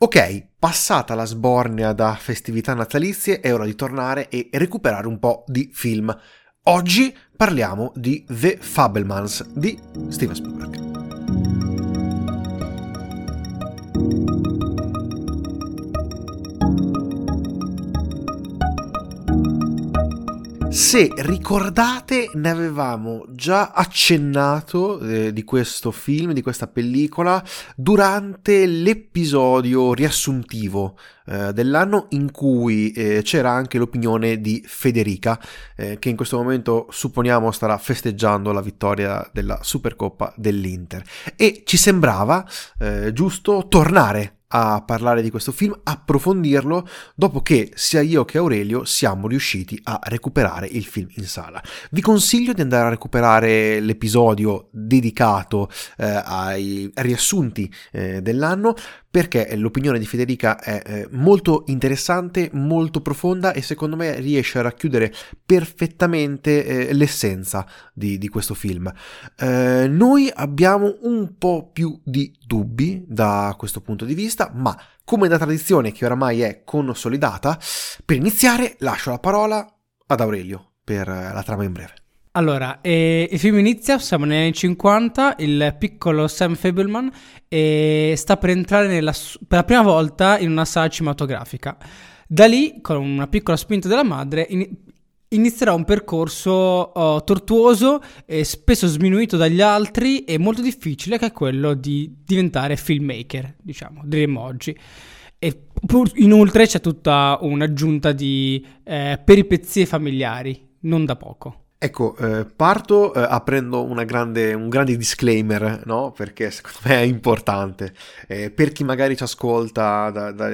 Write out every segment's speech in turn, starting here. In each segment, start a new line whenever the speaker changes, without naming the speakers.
Ok, passata la sbornia da festività natalizie, è ora di tornare e recuperare un po' di film. Oggi parliamo di The Fabelmans di Steven Spielberg. Se ricordate, ne avevamo già accennato eh, di questo film, di questa pellicola, durante l'episodio riassuntivo eh, dell'anno in cui eh, c'era anche l'opinione di Federica, eh, che in questo momento supponiamo starà festeggiando la vittoria della Supercoppa dell'Inter. E ci sembrava eh, giusto tornare a parlare di questo film, approfondirlo, dopo che sia io che Aurelio siamo riusciti a recuperare il film in sala. Vi consiglio di andare a recuperare l'episodio dedicato eh, ai riassunti eh, dell'anno perché l'opinione di Federica è eh, molto interessante, molto profonda e secondo me riesce a racchiudere perfettamente eh, l'essenza di, di, questo film. Eh, noi abbiamo un po' più di dubbi da questo punto di vista, ma come da tradizione che oramai è consolidata, per iniziare lascio la parola ad Aurelio per la trama in breve.
Allora, eh, il film inizia, siamo negli anni 50, il piccolo Sam Fableman eh, sta per entrare nella, per la prima volta in una sala cinematografica. Da lì, con una piccola spinta della madre, in, inizierà un percorso oh, tortuoso e spesso sminuito dagli altri e molto difficile, che è quello di diventare filmmaker, diciamo, diremmo oggi. E inoltre c'è tutta un'aggiunta di eh, peripezie familiari, non da poco.
Ecco, eh, parto eh, aprendo grande, un grande disclaimer, no? Perché secondo me è importante. Eh, per chi magari ci ascolta da, da,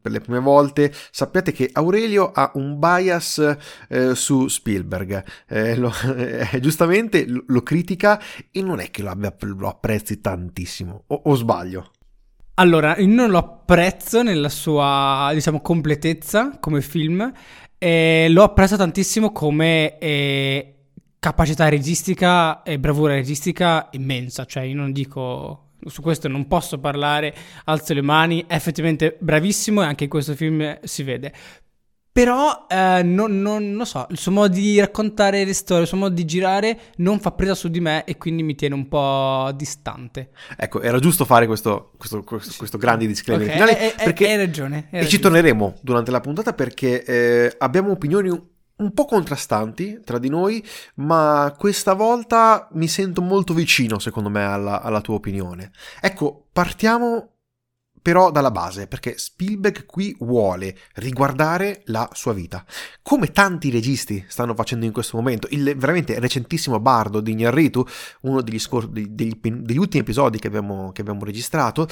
per le prime volte, sappiate che Aurelio ha un bias eh, su Spielberg. Eh, lo, eh, giustamente lo, critica e non è che lo, abbia, lo apprezzi tantissimo, o, o sbaglio?
Allora, io non lo apprezzo nella sua, diciamo, completezza come film, e lo apprezzo tantissimo come eh, capacità registica e bravura registica immensa. Cioè, io non dico. Su questo non posso parlare, alzo le mani, è effettivamente bravissimo e anche in questo film si vede. Però eh, non, non, lo so, il suo modo di raccontare le storie, il suo modo di girare non fa presa su di me e quindi mi tiene un po' distante.
Ecco, era giusto fare questo, questo, questo, questo grande disclaimer okay, finale.
È, perché, hai ragione. Hai
e
ragione.
ci torneremo durante la puntata perché eh, abbiamo opinioni un po' contrastanti tra di noi, ma questa volta mi sento molto vicino, secondo me, alla, alla tua opinione. Ecco, partiamo però dalla base, perché Spielberg qui vuole riguardare la sua vita, come tanti registi stanno facendo in questo momento. Il veramente recentissimo Bardo di Iñárritu, uno degli, scor- degli, degli ultimi episodi che abbiamo, che abbiamo, registrato,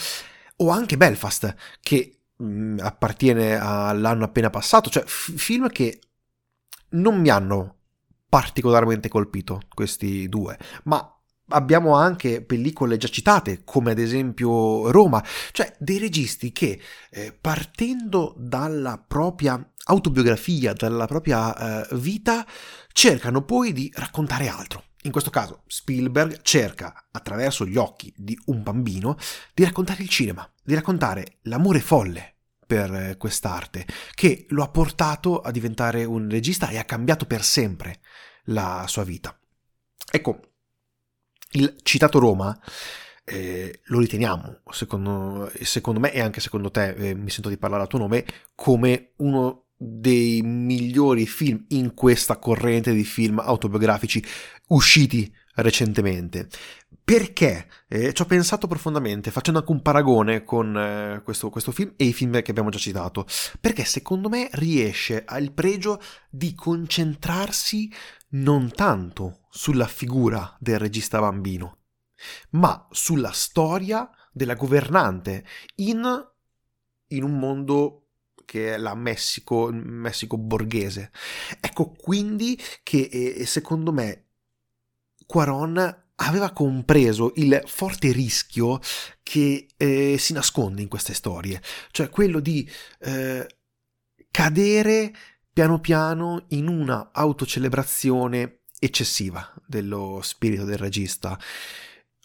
o anche Belfast, che mh, mm, appartiene all'anno appena passato, cioè f- film che non mi hanno particolarmente colpito questi due, ma abbiamo anche pellicole già citate, come ad esempio Roma, cioè dei registi che eh, partendo dalla propria autobiografia, dalla propria eh, vita, cercano poi di raccontare altro. In questo caso Spielberg cerca, attraverso gli occhi di un bambino, di raccontare il cinema, di raccontare l'amore folle per eh, quest'arte, che lo ha portato a diventare un regista e ha cambiato per sempre la sua vita. Ecco, il citato Roma eh, lo riteniamo, secondo, secondo, me e anche secondo te, eh, mi sento di parlare a tuo nome, come uno dei migliori film in questa corrente di film autobiografici usciti recentemente. Perché? Eh, ci ho pensato profondamente, facendo anche un paragone con eh, questo, questo, film e i film che abbiamo già citato. Perché secondo me riesce al pregio di concentrarsi non tanto sulla figura del regista bambino, ma sulla storia della governante in, in un mondo che è la Messico, Messico borghese. Ecco quindi che eh, secondo me Quaron aveva compreso il forte rischio che eh, si nasconde in queste storie, cioè quello di eh, cadere piano piano in una autocelebrazione eccessiva dello spirito del regista.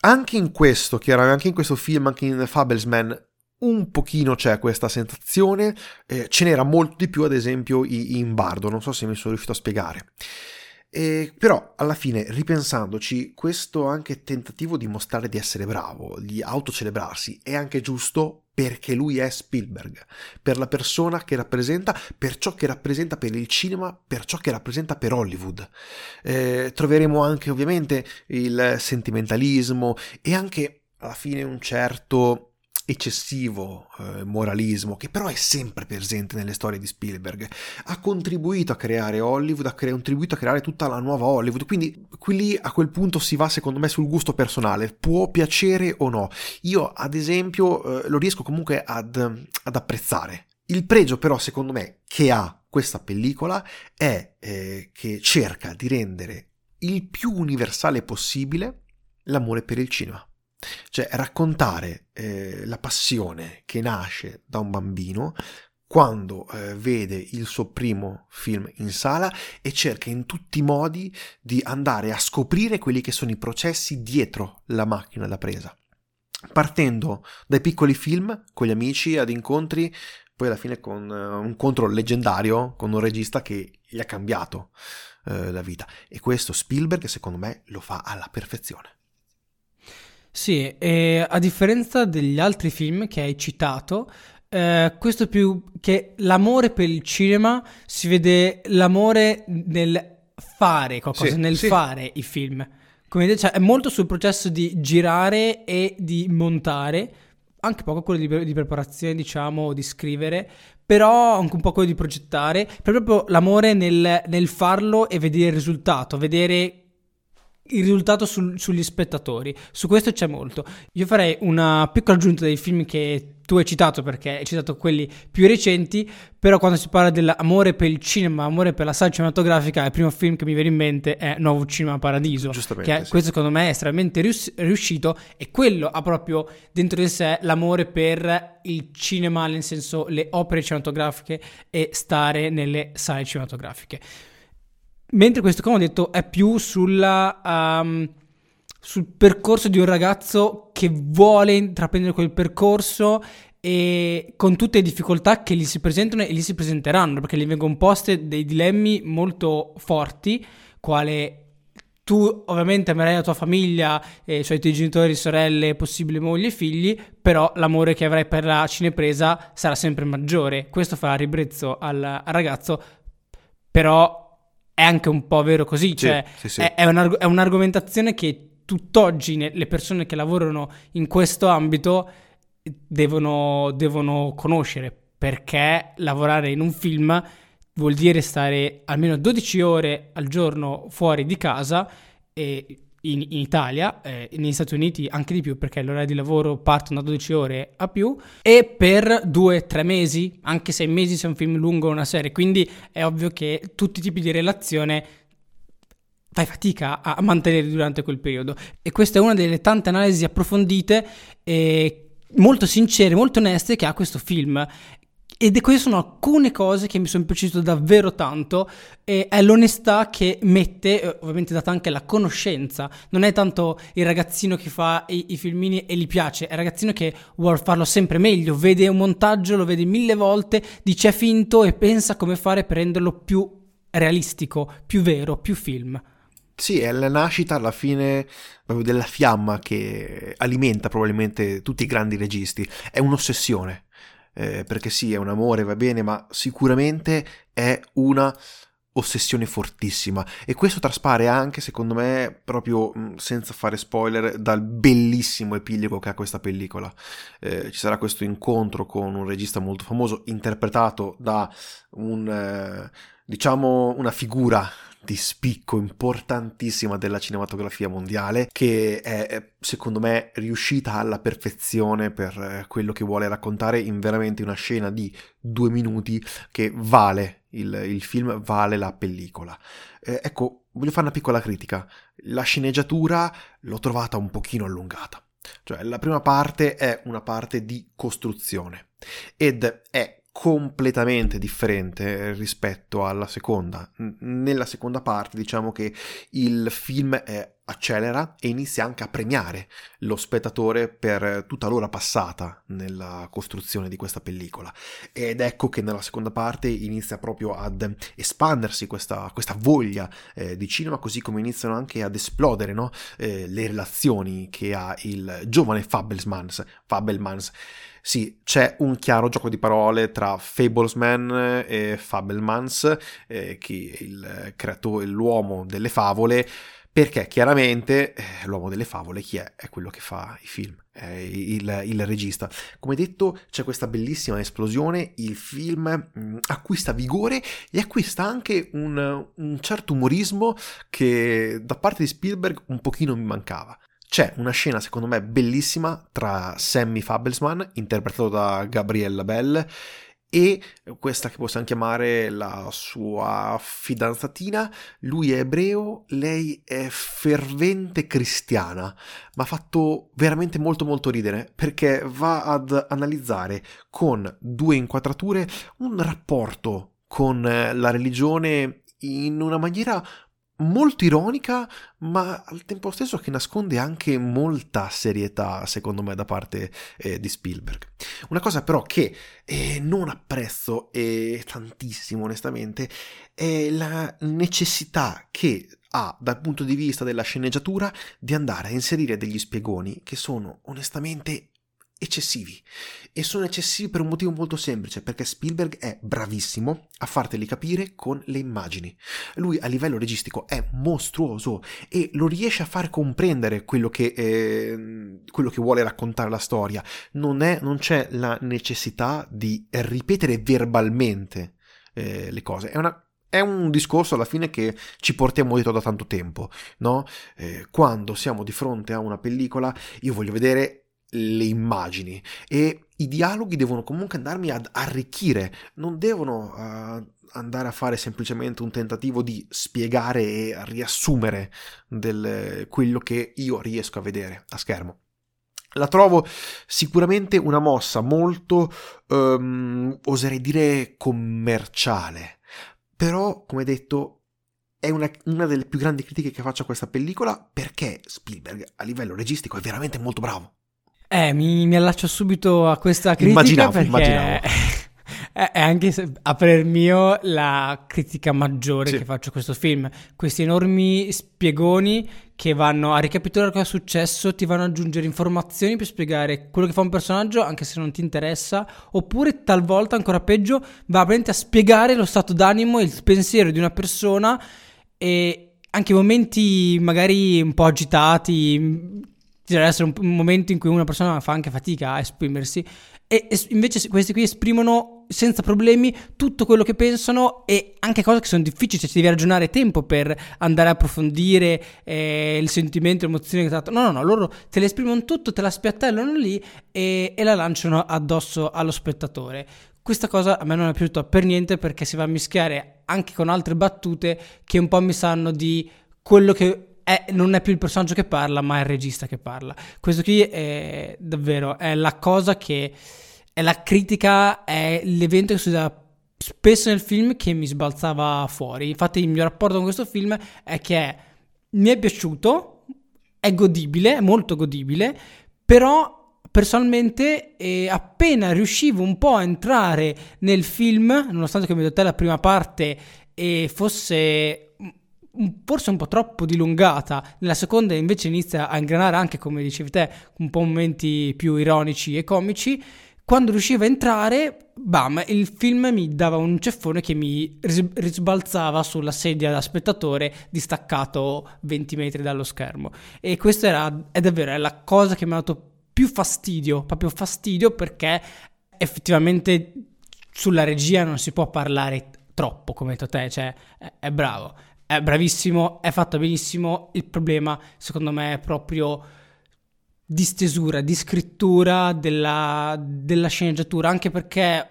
Anche in questo, chiaro, anche in questo film, anche in The Fablesman, un pochino c'è questa sensazione, eh, ce n'era molto di più ad esempio in Bardo, non so se mi sono riuscito a spiegare. E, però alla fine, ripensandoci, questo anche tentativo di mostrare di essere bravo, di autocelebrarsi, è anche giusto perché lui è Spielberg, per la persona che rappresenta, per ciò che rappresenta per il cinema, per ciò che rappresenta per Hollywood. Eh, troveremo anche ovviamente il sentimentalismo e anche alla fine un certo eccessivo eh, moralismo che però è sempre presente nelle storie di Spielberg ha contribuito a creare Hollywood ha contribuito a creare tutta la nuova Hollywood quindi qui lì a quel punto si va secondo me sul gusto personale può piacere o no. Io ad esempio eh, lo riesco comunque ad, ad, apprezzare. Il pregio però secondo me che ha questa pellicola è eh, che cerca di rendere il più universale possibile l'amore per il cinema cioè raccontare eh, la passione che nasce da un bambino quando eh, vede il suo primo film in sala e cerca in tutti i modi di andare a scoprire quelli che sono i processi dietro la macchina da presa. Partendo dai piccoli film con gli amici ad incontri, poi alla fine con uh, un incontro leggendario con un regista che gli ha cambiato uh, la vita. E questo Spielberg, secondo me, lo fa alla perfezione.
Sì, e a differenza degli altri film che hai citato, eh, questo più che l'amore per il cinema si vede l'amore nel fare qualcosa, sì, nel sì. fare i film. Come dire, cioè, è molto sul processo di girare e di montare, anche poco quello di, di preparazione, diciamo, di scrivere, però anche un po' quello di progettare, proprio l'amore nel, nel farlo e vedere il risultato, vedere il risultato sul, sugli spettatori. Su questo c'è molto. Io farei una piccola aggiunta dei film che tu hai citato perché hai citato quelli più recenti, però quando si parla dell'amore per il cinema, amore per la sala cinematografica, il primo film che mi viene in mente è Nuovo Cinema Paradiso.
Giustamente.
Che è,
sì.
questo secondo me è estremamente rius- riuscito e quello ha proprio dentro di sé l'amore per il cinema, nel senso le opere cinematografiche e stare nelle sale cinematografiche. Mentre questo, come ho detto, è più sulla, um, sul percorso di un ragazzo che vuole intraprendere quel percorso e con tutte le difficoltà che gli si presentano e gli si presenteranno, perché gli vengono poste dei dilemmi molto forti, quale tu ovviamente amerai la tua famiglia, eh, cioè i tuoi genitori, sorelle, possibili mogli e figli, però l'amore che avrai per la cinepresa sarà sempre maggiore. Questo farà ribrezzo al, al ragazzo, però è anche un po' vero così, cioè sì, sì, sì. È, è, un, è, un'argomentazione che tutt'oggi ne, le persone che lavorano in questo ambito devono, devono conoscere, perché lavorare in un film vuol dire stare almeno 12 ore al giorno fuori di casa e in, in Italia, eh, negli Stati Uniti anche di più perché l'orario di lavoro partono da 12 ore a più e per 2-3 mesi, anche 6 mesi se è un film lungo o una serie, quindi è ovvio che tutti i tipi di relazione fai fatica a mantenere durante quel periodo. E questa è una delle tante analisi approfondite e molto sincere, molto oneste che ha questo film ed queste sono alcune cose che mi sono piaciute davvero tanto e è l'onestà che mette, eh, ovviamente data anche la conoscenza, non è tanto il ragazzino che fa i, i filmini e gli piace, è il ragazzino che vuole farlo sempre meglio, vede un montaggio, lo vede mille volte, dice finto e pensa come fare per renderlo più realistico, più vero, più film.
Sì, è la nascita alla fine proprio della fiamma che alimenta probabilmente tutti i grandi registi, è un'ossessione eh, perché sì, è un amore, va bene, ma sicuramente è una ossessione fortissima. E questo traspare anche secondo me proprio mm, senza fare spoiler dal bellissimo epilogo che ha questa pellicola. Eh, ci sarà questo incontro con un regista molto famoso interpretato da un eh, diciamo una figura di spicco importantissima della cinematografia mondiale che è secondo me riuscita alla perfezione per eh, quello che vuole raccontare in veramente una scena di due minuti che vale il, il film, vale la pellicola. Eh, ecco, voglio fare una piccola critica. La sceneggiatura l'ho trovata un pochino allungata. Cioè, la prima parte è una parte di costruzione ed è completamente differente rispetto alla seconda. Nella seconda parte diciamo che il film è accelera e inizia anche a premiare lo spettatore per tutta l'ora passata nella costruzione di questa pellicola. Ed ecco che nella seconda parte inizia proprio ad espandersi questa, questa voglia eh, di cinema, così come iniziano anche ad esplodere no? eh, le relazioni che ha il giovane Fabelmans. Fabelmans. Sì, c'è un chiaro gioco di parole tra Fablesman e Fabelmans, eh, che è il creatore, l'uomo delle favole, perché chiaramente eh, l'uomo delle favole chi è? È quello che fa i film, è il, il regista. Come detto c'è questa bellissima esplosione, il film mm, acquista vigore e acquista anche un, un certo umorismo che da parte di Spielberg un pochino mi mancava. C'è una scena secondo me bellissima tra Sammy Fabelsman, interpretato da Gabriella Bell, e questa che possiamo chiamare la sua fidanzatina, lui è ebreo, lei è fervente cristiana, ma ha fatto veramente molto molto ridere perché va ad analizzare con due inquadrature un rapporto con la religione in una maniera molto ironica, ma al tempo stesso che nasconde anche molta serietà, secondo me, da parte eh, di Spielberg. Una cosa però che eh, non apprezzo eh, tantissimo, onestamente, è la necessità che ha dal punto di vista della sceneggiatura di andare a inserire degli spiegoni che sono onestamente eccessivi. E sono eccessivi per un motivo molto semplice, perché Spielberg è bravissimo a farteli capire con le immagini. Lui a livello registico è mostruoso e lo riesce a far comprendere quello che, eh, quello che vuole raccontare la storia. Non, è, non c'è la necessità di ripetere verbalmente eh, le cose. È una è un discorso alla fine che ci portiamo dietro da tanto tempo, no? Eh, quando siamo di fronte a una pellicola, io voglio vedere le immagini e i dialoghi devono comunque andarmi ad arricchire, non devono uh, andare a fare semplicemente un tentativo di spiegare e riassumere del, quello che io riesco a vedere a schermo. La trovo sicuramente una mossa molto, um, oserei dire, commerciale, però, come detto, è una, una, delle più grandi critiche che faccio a questa pellicola perché Spielberg a livello registico è veramente molto bravo.
Eh, mi, mi allaccio subito a questa critica
immaginavo,
perché
immaginavo.
è anche a parer mio la critica maggiore sì. che faccio a questo film. Questi enormi spiegoni che vanno a ricapitolare cosa è successo, ti vanno ad aggiungere informazioni per spiegare quello che fa un personaggio anche se non ti interessa, oppure talvolta ancora peggio va a spiegare lo stato d'animo e il pensiero di una persona e anche momenti magari un po' agitati ci deve essere un, momento in cui una persona fa anche fatica a esprimersi e, e invece questi qui esprimono senza problemi tutto quello che pensano e anche cose che sono difficili, cioè ci devi ragionare tempo per andare a approfondire eh, il sentimento, l'emozione che dato. No, no, no, loro te le esprimono tutto, te la spiattellano lì e, e la lanciano addosso allo spettatore. Questa cosa a me non è piaciuta per niente perché si va a mischiare anche con altre battute che un po' mi sanno di quello che è, non è più il personaggio che parla, ma è il regista che parla. Questo qui è davvero è la cosa che è la critica, è l'evento che succede spesso nel film che mi sbalzava fuori. Infatti, il mio rapporto con questo film è che mi è piaciuto, è godibile, è molto godibile, però personalmente eh, appena riuscivo un po' a entrare nel film, nonostante come detto la prima parte eh, fosse forse un po' troppo dilungata, nella seconda invece inizia a ingranare anche, come dicevi te, un po' momenti più ironici e comici. Quando riusciva a entrare, bam, il film mi dava un ceffone che mi risbalzava sulla sedia da spettatore distaccato 20 metri dallo schermo. E questa era, è davvero è la cosa che mi ha dato più fastidio, proprio fastidio perché effettivamente sulla regia non si può parlare troppo, come hai detto te, cioè è, è bravo è bravissimo, è fatto benissimo. Il problema, secondo me, è proprio di stesura, di scrittura della, della sceneggiatura, anche perché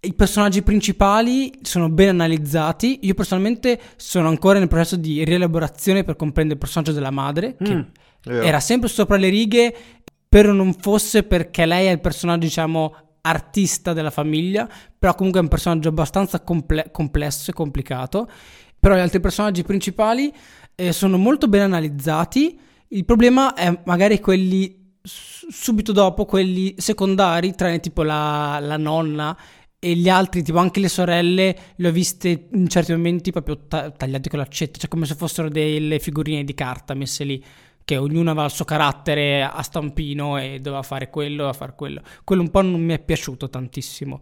i personaggi principali sono ben analizzati. Io personalmente sono ancora nel processo di rielaborazione per comprendere il personaggio della madre, che mm, era sempre sopra le righe, però non fosse perché lei è il personaggio, diciamo, artista della famiglia, però comunque è un personaggio abbastanza comple- complesso e complicato però gli altri personaggi principali eh, sono molto ben analizzati. Il problema è magari quelli subito dopo, quelli secondari, tranne tipo la, la nonna e gli altri, tipo anche le sorelle, le ho viste in certi momenti proprio ta- tagliate con l'accetta, cioè come se fossero delle figurine di carta messe lì, che ognuno aveva il suo carattere a stampino e doveva fare quello, doveva fare quello. Quello un po' non mi è piaciuto tantissimo.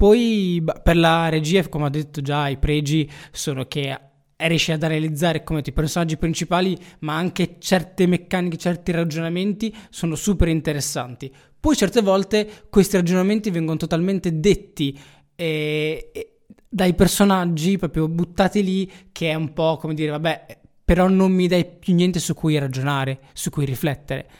Poi per la regia, come ho detto già, i pregi sono che riesce ad analizzare come i personaggi principali, ma anche certe meccaniche, certi ragionamenti sono super interessanti. Poi certe volte questi ragionamenti vengono totalmente detti eh, dai personaggi proprio buttati lì che è un po' come dire vabbè però non mi dai più niente su cui ragionare, su cui riflettere.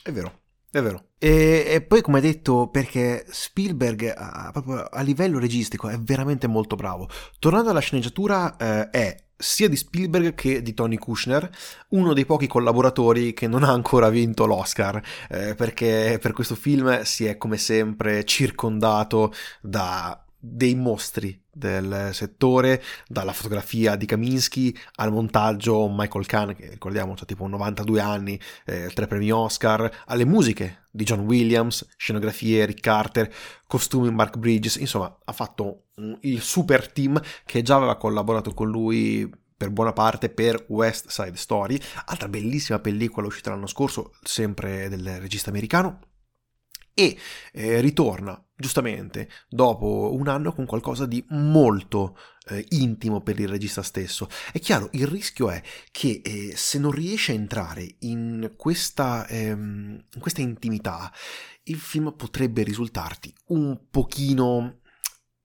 È vero, è vero. E, e, poi, come detto, perché Spielberg, a, proprio a livello registico, è veramente molto bravo. Tornando alla sceneggiatura, eh, è sia di Spielberg che di Tony Kushner, uno dei pochi collaboratori che non ha ancora vinto l'Oscar, eh, perché per questo film si è come sempre circondato da dei mostri del settore, dalla fotografia di Kaminsky al montaggio Michael Kahn, che ricordiamo ha tipo 92 anni, eh, tre premi Oscar, alle musiche di John Williams, scenografie Rick Carter, costumi Mark Bridges, insomma ha fatto il super team che già aveva collaborato con lui per buona parte per West Side Story, altra bellissima pellicola uscita l'anno scorso, sempre del regista americano, e eh, ritorna giustamente dopo un anno con qualcosa di molto eh, intimo per il regista stesso. È chiaro, il rischio è che eh, se non riesce a entrare in questa, ehm, in questa intimità, il film potrebbe risultarti un pochino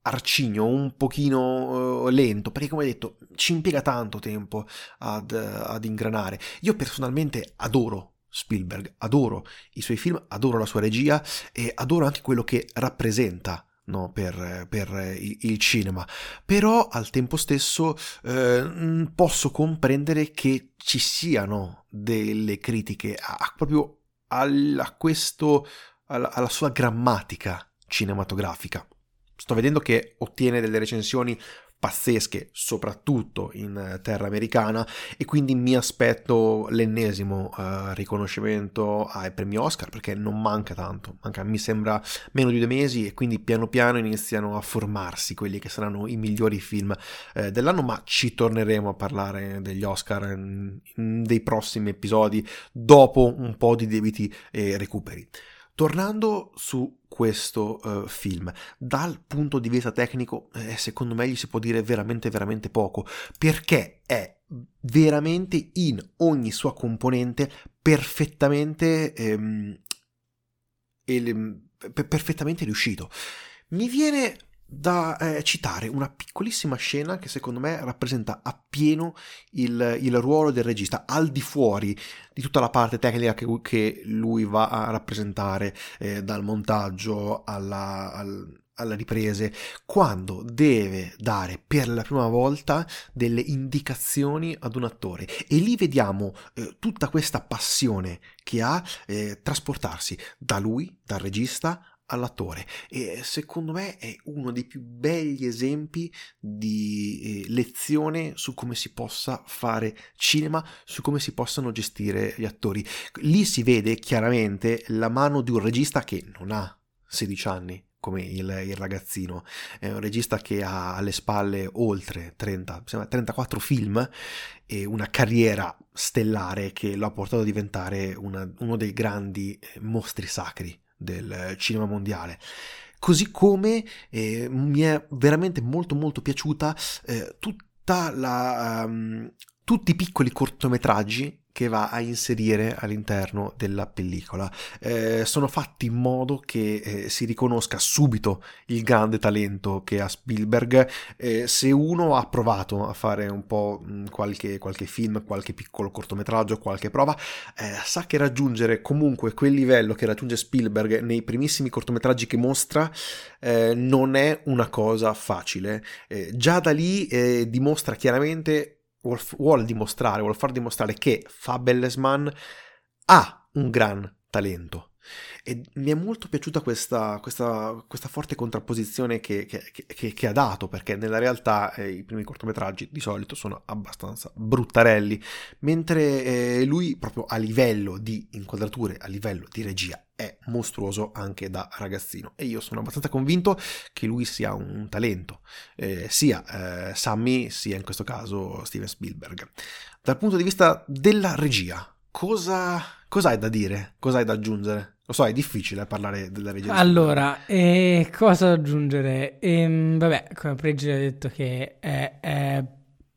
arcigno, un pochino uh, lento, perché come detto ci impiega tanto tempo ad, uh, ad ingranare. Io personalmente adoro Spielberg, adoro i suoi film, adoro la sua regia e adoro anche quello che rappresenta no, per, per, il cinema. Però al tempo stesso eh, posso comprendere che ci siano delle critiche a, a proprio al, a questo, alla, alla sua grammatica cinematografica. Sto vedendo che ottiene delle recensioni pazzesche, soprattutto in terra americana, e quindi mi aspetto l'ennesimo uh, riconoscimento ai premi Oscar perché non manca tanto, manca mi sembra meno di due mesi e quindi piano piano iniziano a formarsi quelli che saranno i migliori film eh, dell'anno, ma ci torneremo a parlare degli Oscar in, in dei prossimi episodi dopo un po' di debiti e recuperi. Tornando su questo uh, film, dal punto di vista tecnico, eh, secondo me gli si può dire veramente, veramente poco, perché è veramente in ogni sua componente perfettamente, ehm, el- perfettamente riuscito. Mi viene da eh, citare una piccolissima scena che secondo me rappresenta appieno il, il, ruolo del regista, al di fuori di tutta la parte tecnica che, che lui va a rappresentare, eh, dal montaggio alla, al, alle riprese, quando deve dare per la prima volta delle indicazioni ad un attore. E lì vediamo eh, tutta questa passione che ha eh, trasportarsi da lui, dal regista, all'attore. E secondo me è uno dei più begli esempi di eh, lezione su come si possa fare cinema, su come si possano gestire gli attori. Lì si vede chiaramente la mano di un regista che non ha 16 anni come il, il ragazzino, è un regista che ha alle spalle oltre 30, 34 film e una carriera stellare che lo ha portato a diventare una, uno dei grandi eh, mostri sacri del cinema mondiale. Così come eh, mi è veramente molto molto piaciuta eh, tutta la, um, tutti i piccoli cortometraggi che va a inserire all'interno della pellicola. Eh, sono fatti in modo che eh, si riconosca subito il grande talento che ha Spielberg. Eh, se uno ha provato a fare un po' mh, qualche, qualche, film, qualche piccolo cortometraggio, qualche prova, eh, sa che raggiungere comunque quel livello che raggiunge Spielberg nei primissimi cortometraggi che mostra eh, non è una cosa facile. Eh, già da lì dimostra chiaramente vuol, vuol dimostrare, vuol far dimostrare che Fabelesman ha un gran talento. E mi è molto piaciuta questa, questa, questa forte contrapposizione che, che, che, che, ha dato, perché nella realtà eh, i primi cortometraggi di solito sono abbastanza bruttarelli, mentre eh, lui proprio a livello di inquadrature, a livello di regia, è mostruoso anche da ragazzino. E io sono abbastanza convinto che lui sia un talento, eh, sia eh, Sammy, sia in questo caso Steven Spielberg. Dal punto di vista della regia, cosa, cosa hai da dire? Cosa hai da aggiungere? Lo so, è difficile parlare della regia.
Allora, eh, cosa aggiungere? Ehm, vabbè, come Pregi ha detto che è, è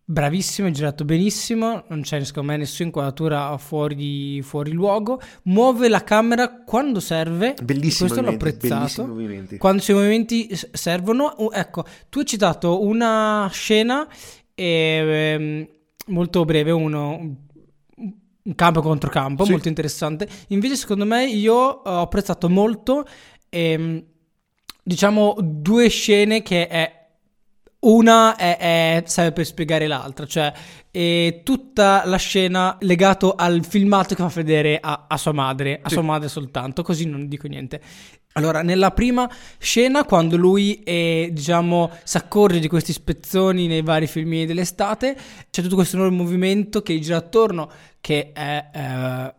bravissimo, è girato benissimo, non c'è secondo me nessuna inquadratura fuori, fuori luogo, muove la camera quando serve,
bellissimo
questo l'ho apprezzato, quando i movimenti servono, ecco, tu hai citato una scena eh, molto breve, uno un campo contro campo, sì. molto interessante. Invece, secondo me, io ho apprezzato molto, ehm, diciamo, due scene che è una è, è, serve per spiegare l'altra, cioè è tutta la scena legato al filmato che fa vedere a, a sua madre, a sì. sua madre soltanto, così non dico niente. Allora, nella prima scena, quando lui è, diciamo, si accorge di questi spezzoni nei vari filmini dell'estate, c'è tutto questo enorme movimento che gira attorno, che è eh,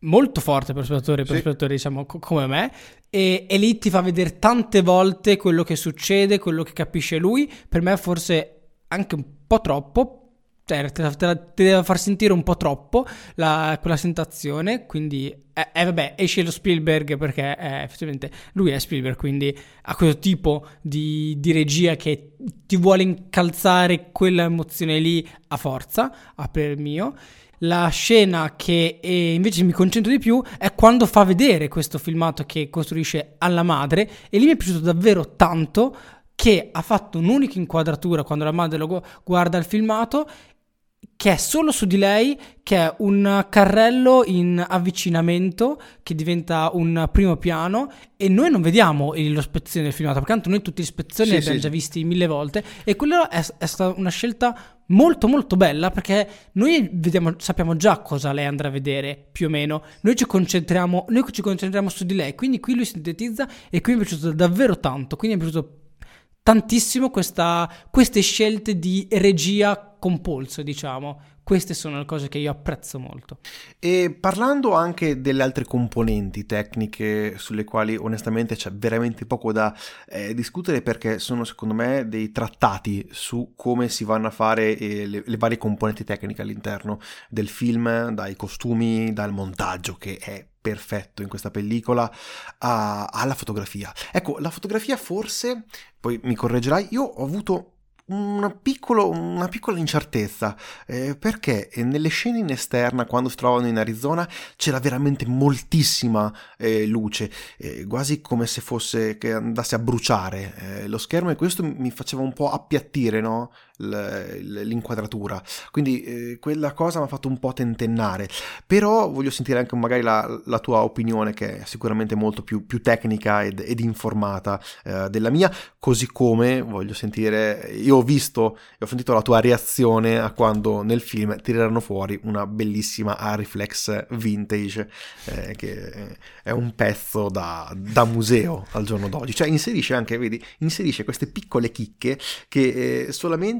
molto forte per spettatori, per sì. spettatori, diciamo, co- come me, e, e, lì ti fa vedere tante volte quello che succede, quello che capisce lui. Per me, forse anche un po' troppo, cioè, te, te, te deve far sentire un po' troppo la, quella sensazione, quindi eh, eh, vabbè, esce lo Spielberg perché eh, effettivamente lui è Spielberg, quindi ha questo tipo di, di, regia che ti vuole incalzare quella emozione lì a forza, a per mio. La scena che eh, invece mi concentro di più è quando fa vedere questo filmato che costruisce alla madre e lì mi è piaciuto davvero tanto che ha fatto un'unica inquadratura quando la madre lo guarda il filmato che è solo su di lei, che è un carrello in avvicinamento che diventa un primo piano e noi non vediamo lo spezzone del filmato, perché tanto noi tutti gli spezzoni sì, li abbiamo sì. già visti mille volte e quella è, è, stata una scelta molto molto bella perché noi vediamo, sappiamo già cosa lei andrà a vedere più o meno, noi ci concentriamo, noi ci concentriamo su di lei, quindi qui lui sintetizza e qui mi è piaciuto davvero tanto, quindi mi è piaciuto tantissimo questa, queste scelte di regia con polso, diciamo. Queste sono le cose che io apprezzo molto.
E parlando anche delle altre componenti tecniche sulle quali onestamente c'è veramente poco da eh, discutere perché sono secondo me dei trattati su come si vanno a fare eh, le, le, varie componenti tecniche all'interno del film, dai costumi, dal montaggio che è perfetto in questa pellicola a, alla fotografia. Ecco, la fotografia forse, poi mi correggerai, io ho avuto una, piccolo, una piccola incertezza eh, perché nelle scene in esterna quando si trovano in Arizona c'era veramente moltissima eh, luce eh, quasi come se fosse che andasse a bruciare eh, lo schermo e questo mi faceva un po' appiattire no? L'inquadratura. Quindi eh, quella cosa mi ha fatto un po' tentennare. Però voglio sentire anche magari la, la tua opinione che è sicuramente molto più, più tecnica ed, ed informata eh, della mia. Così come voglio sentire io ho visto e ho sentito la tua reazione a quando nel film tireranno fuori una bellissima Ariflex vintage eh, che è un pezzo da, da, museo al giorno d'oggi. Cioè inserisce anche, vedi, inserisce queste piccole chicche che eh,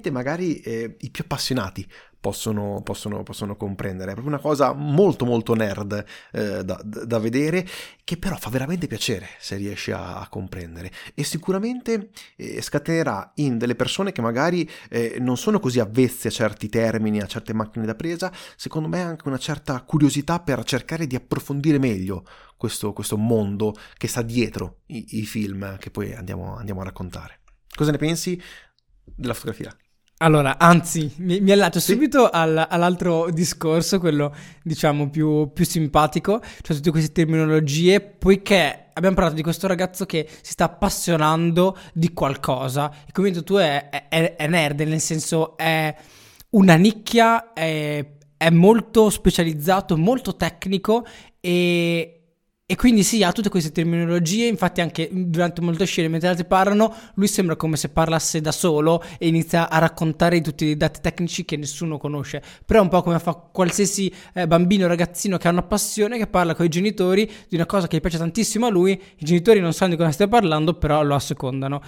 solamente magari eh, i più appassionati possono, possono, possono, comprendere. È proprio una cosa molto molto nerd eh, da, da, vedere che però fa veramente piacere se riesci a, a comprendere e sicuramente eh, scatenerà in delle persone che magari eh, non sono così avvezze a certi termini, a certe macchine da presa, secondo me anche una certa curiosità per cercare di approfondire meglio questo, questo mondo che sta dietro i, i film che poi andiamo, andiamo a raccontare. Cosa ne pensi della fotografia?
Allora, anzi, mi, mi allaccio sì. subito al, all'altro discorso, quello diciamo più, più, simpatico, cioè tutte queste terminologie, poiché abbiamo parlato di questo ragazzo che si sta appassionando di qualcosa, e come hai detto tu è, è, è, nerd, nel senso è una nicchia, è, è molto specializzato, molto tecnico e e quindi sì, ha tutte queste terminologie, infatti anche durante molte scene mentre altri parlano, lui sembra come se parlasse da solo e inizia a raccontare tutti i dati tecnici che nessuno conosce, però è un po' come fa qualsiasi eh, bambino o ragazzino che ha una passione, che parla con i genitori di una cosa che gli piace tantissimo a lui, i genitori non sanno di cosa stia parlando, però lo assecondano.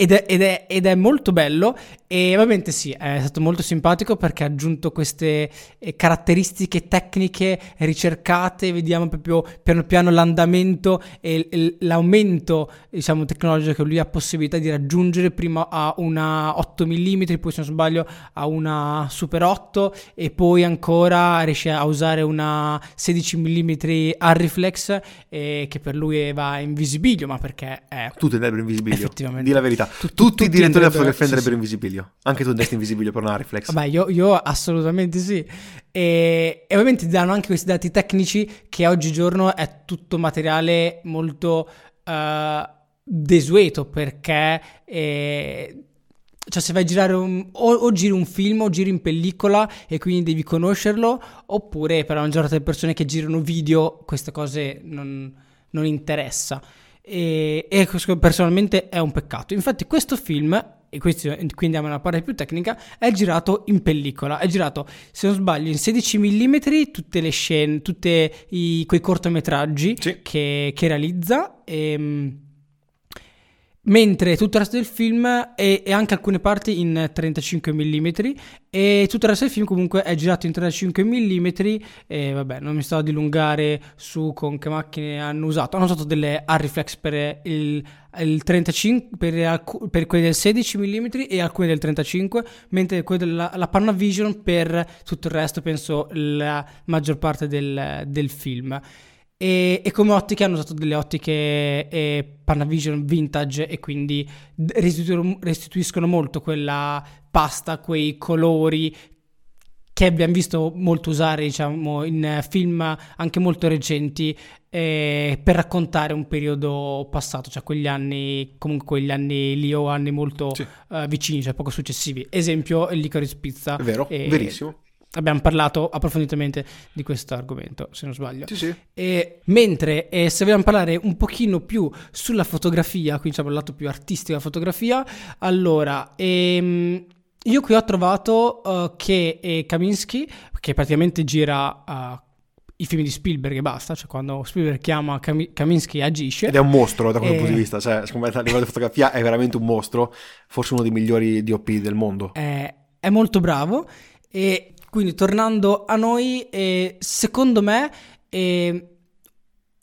Ed è, ed, è, ed è, molto bello e ovviamente sì, è stato molto simpatico perché ha aggiunto queste eh, caratteristiche tecniche ricercate, vediamo proprio piano piano l'andamento e l'aumento diciamo, tecnologico che lui ha possibilità di raggiungere, prima a una 8 mm, poi se non sbaglio a una Super 8 e poi ancora riesce a usare una 16 mm Arriflex eh, che per lui va in visibilio, ma perché è...
Tu andrebbero in visibilio,
effettivamente.
di la verità tutti, tutti i direttori della fotografia andrebbero in visibilio. Anche tu andresti in visibilio per una reflex.
Vabbè, io, io assolutamente sì. E, e, ovviamente ti danno anche questi dati tecnici che oggigiorno è tutto materiale molto uh, desueto perché... Eh, cioè se vai a girare un, o, o, giri un film o giri in pellicola e quindi devi conoscerlo oppure per la maggior parte delle persone che girano video queste cose non, non interessa e, e personalmente è un peccato. Infatti questo film e questo, quindi andiamo alla parte più tecnica, è girato in pellicola, è girato, se non sbaglio, in 16 mm tutte le scene, tutti quei cortometraggi sì. che, che, realizza. E, ehm, mentre tutto il resto del film e, e, anche alcune parti in 35 mm e tutto il resto del film comunque è girato in 35 mm e vabbè non mi sto a dilungare su con che macchine hanno usato. Hanno usato delle Arriflex per il, il 35 per, per, quelli del 16 mm e alcune del 35 mentre quelli della la Panavision per tutto il resto penso la maggior parte del, del film e, e, come ottiche hanno usato delle ottiche eh, Panavision vintage e quindi restituiscono, restituiscono molto quella pasta, quei colori che abbiamo visto molto usare diciamo, in film anche molto recenti eh, per raccontare un periodo passato, cioè quegli anni, comunque quegli anni lì o anni molto sì. uh, vicini, cioè poco successivi. Esempio, il Licorice Pizza.
È vero, e, verissimo
abbiamo parlato approfonditamente di questo argomento, se non sbaglio.
Sì, sì.
E, mentre eh, se vogliamo parlare un pochino più sulla fotografia, quindi diciamo il lato più artistico della fotografia, allora, ehm, io qui ho trovato uh, che eh, Kaminsky, che praticamente gira... Uh, i film di Spielberg e basta, cioè quando Spielberg chiama Kam- Kaminsky agisce.
Ed è un mostro da questo e... punto di vista, cioè secondo me a livello di fotografia è veramente un mostro, forse uno dei migliori DOP del mondo.
È, è molto bravo e quindi tornando a noi, eh, secondo me eh,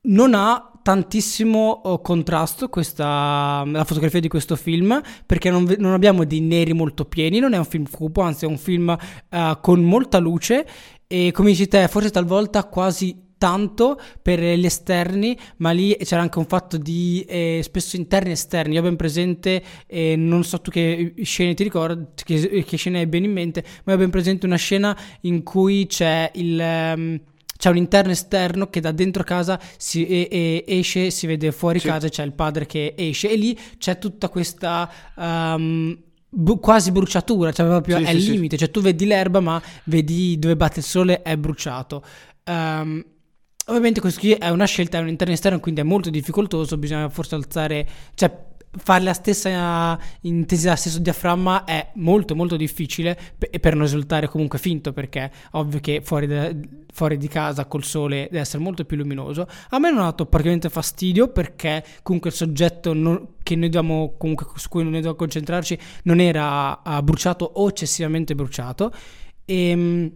non ha tantissimo oh, contrasto questa, la fotografia di questo film perché non, non, abbiamo dei neri molto pieni, non è un film cupo, anzi è un film uh, con molta luce. E come dici te forse talvolta quasi tanto per gli esterni, ma lì c'era anche un fatto di eh, spesso interni e esterni. Io ho ben presente, eh, non so tu che scene ti ricordi, che, che scene hai ben in mente, ma ho ben presente una scena in cui c'è il. Um, c'è un interno esterno che da dentro casa si e, e esce, si vede fuori sì. casa, c'è il padre che esce e lì c'è tutta questa um, bu- quasi bruciatura, cioè proprio sì, è il sì, limite, cioè tu vedi l'erba ma vedi dove batte il sole è bruciato. Um, Ovviamente questo qui è una scelta, è un interno esterno, quindi è molto difficoltoso, bisogna forse alzare, cioè fare la stessa intensità, lo stesso diaframma è molto molto difficile e per non risultare comunque finto perché ovvio che fuori, de, fuori, di casa col sole deve essere molto più luminoso. A me non ha dato praticamente fastidio perché comunque il soggetto non, dobbiamo, comunque su cui noi dobbiamo concentrarci non era uh, bruciato o eccessivamente bruciato. E, ehm,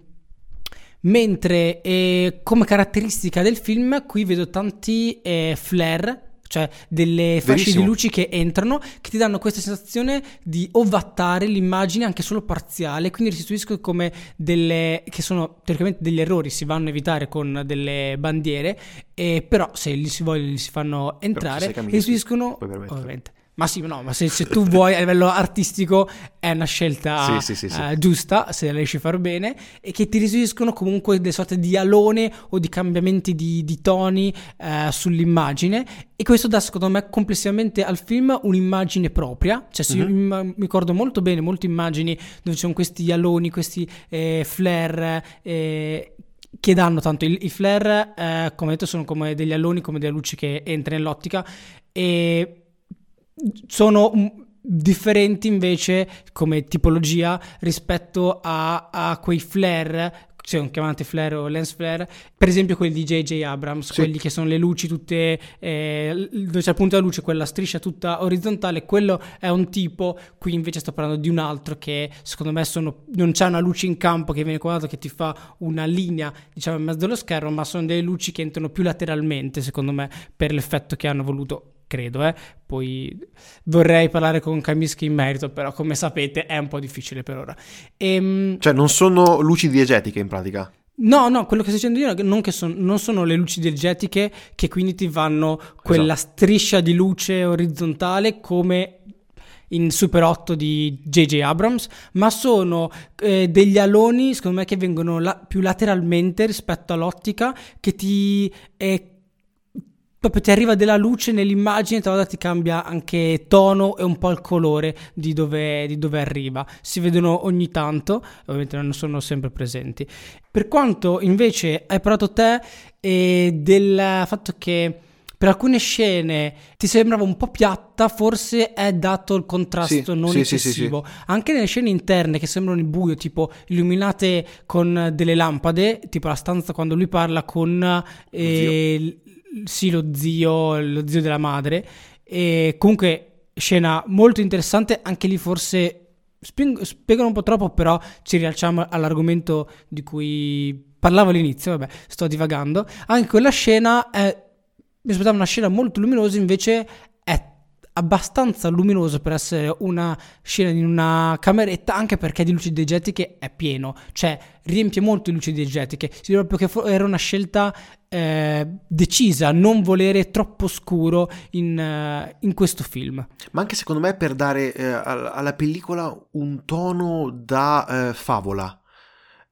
Mentre eh, come caratteristica del film qui vedo tanti eh, flare cioè delle fasce di luci che entrano che ti danno questa sensazione di ovattare l'immagine anche solo parziale quindi restituiscono come delle che sono teoricamente degli errori si vanno a evitare con delle bandiere e però se li si vogliono li si fanno entrare restituiscono ovviamente ma sì, no, ma se, se, tu vuoi a livello artistico è una scelta sì, sì, sì, uh, giusta, se la riesci a fare bene, e che ti restituiscono comunque delle sorte di alone o di cambiamenti di, di toni uh, sull'immagine. E questo dà, secondo me, complessivamente al film un'immagine propria. Cioè, mm-hmm. mi, mi ricordo molto bene molte immagini dove ci sono questi aloni, questi eh, flare. Eh, che danno tanto. I, i flare, eh, come detto, sono come degli alloni, come delle luci che entrano nell'ottica e sono differenti invece come tipologia rispetto a, a quei flare sono chiamate flare o lens flare, per esempio quelli di J.J. Abrams, sì. quelli che sono le luci tutte, eh, dove c'è il punto della luce, quella striscia tutta orizzontale, quello è un tipo, qui invece sto parlando di un altro che secondo me sono, non c'è una luce in campo che viene quadrata che ti fa una linea diciamo in mezzo dello schermo, ma sono delle luci che entrano più lateralmente secondo me per l'effetto che hanno voluto credo, eh. poi vorrei parlare con Kaminsky in merito, però come sapete è un po' difficile per ora.
Ehm, cioè non sono luci diegetiche in pratica?
No, no, quello che sto dicendo io non, che son, non sono le luci diegetiche che quindi ti vanno quella esatto. striscia di luce orizzontale come in Super 8 di J.J. Abrams, ma sono eh, degli aloni, secondo me, che vengono la- più lateralmente rispetto all'ottica, che ti eh, proprio ti arriva della luce nell'immagine, tra l'altro ti cambia anche tono e un po' il colore di dove, di dove arriva. Si vedono ogni tanto, ovviamente non sono sempre presenti. Per quanto invece hai parlato te eh, del fatto che per alcune scene ti sembrava un po' piatta, forse è dato il contrasto sì, non sì, eccessivo. Sì, Anche nelle scene interne che sembrano il buio, tipo illuminate con delle lampade, tipo la stanza quando lui parla con eh, sì, lo zio, lo zio della madre. E comunque scena molto interessante, anche lì forse spiegano un po' troppo, però ci rialciamo all'argomento di cui parlavo all'inizio, vabbè, sto divagando. Anche quella scena è mi aspettavo una scena molto luminosa, invece abbastanza luminoso per essere una scena in una cameretta, anche perché di luci diegetiche è pieno, cioè riempie molto di luci diegetiche. Si vede proprio che era una scelta eh, decisa, non volere troppo scuro in, uh, in, questo film.
Ma anche secondo me per dare eh, alla pellicola un tono da eh, favola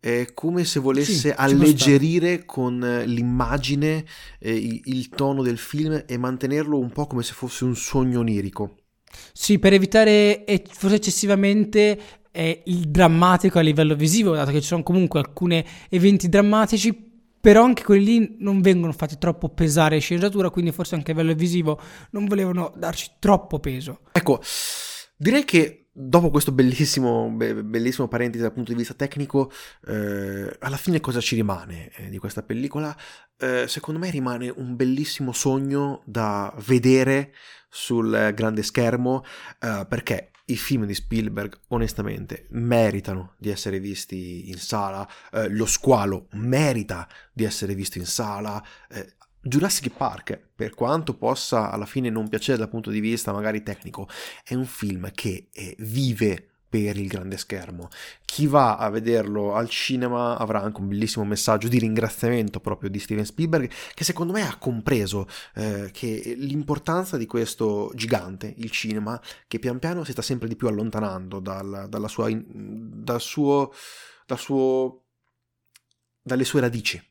è come se volesse sì, alleggerire con l'immagine eh, il, il, tono del film e mantenerlo un po' come se fosse un sogno onirico.
Sì, per evitare forse eccessivamente eh, il drammatico a livello visivo, dato che ci sono comunque alcuni eventi drammatici, però anche quelli lì non vengono fatti troppo pesare sceneggiatura, quindi forse anche a livello visivo non volevano darci troppo peso.
Ecco, direi che dopo questo bellissimo, be- bellissimo parentesi dal punto di vista tecnico, eh, alla fine cosa ci rimane eh, di questa pellicola? Eh, secondo me rimane un bellissimo sogno da vedere sul grande schermo eh, perché i film di Spielberg onestamente meritano di essere visti in sala, eh, lo squalo merita di essere visto in sala, eh, Jurassic Park, per quanto possa alla fine non piacere dal punto di vista magari tecnico, è un film che eh, vive per il grande schermo. Chi va a vederlo al cinema avrà anche un bellissimo messaggio di ringraziamento proprio di Steven Spielberg, che secondo me ha compreso eh, che l'importanza di questo gigante, il cinema, che pian piano si sta sempre di più allontanando dal, dalla sua, dal suo, dal suo, dalle sue radici.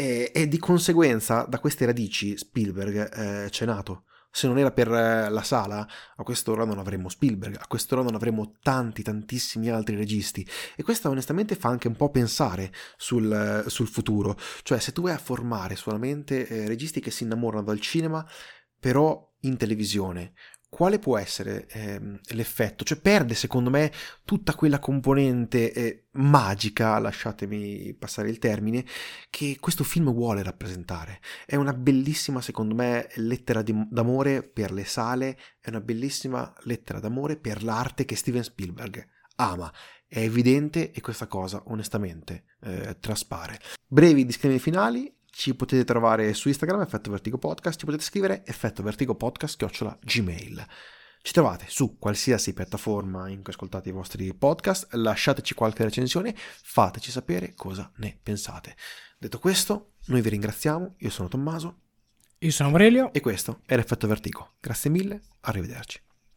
E, e, di conseguenza da queste radici Spielberg eh, c'è nato. Se non era per eh, la sala, a quest'ora non avremmo Spielberg, a quest'ora non avremmo tanti, tantissimi altri registi. E questo onestamente fa anche un po' pensare sul, sul futuro. Cioè, se tu vai a formare solamente eh, registi che si innamorano dal cinema, però in televisione, quale può essere eh, l'effetto? Cioè perde secondo me tutta quella componente eh, magica, lasciatemi passare il termine, che questo film vuole rappresentare. È una bellissima secondo me lettera di, d'amore per le sale, è una bellissima lettera d'amore per l'arte che Steven Spielberg ama. È evidente e questa cosa onestamente eh, traspare. Brevi disclaimer finali ci potete trovare su Instagram, Effetto Vertigo Podcast, ci potete scrivere effetto vertigo podcast chiocciola gmail. Ci trovate su qualsiasi piattaforma in cui ascoltate i vostri podcast, lasciateci qualche recensione, fateci sapere cosa ne pensate. Detto questo, noi vi ringraziamo, io sono Tommaso.
Io sono Aurelio.
E questo è l'Effetto Vertigo. Grazie mille, arrivederci.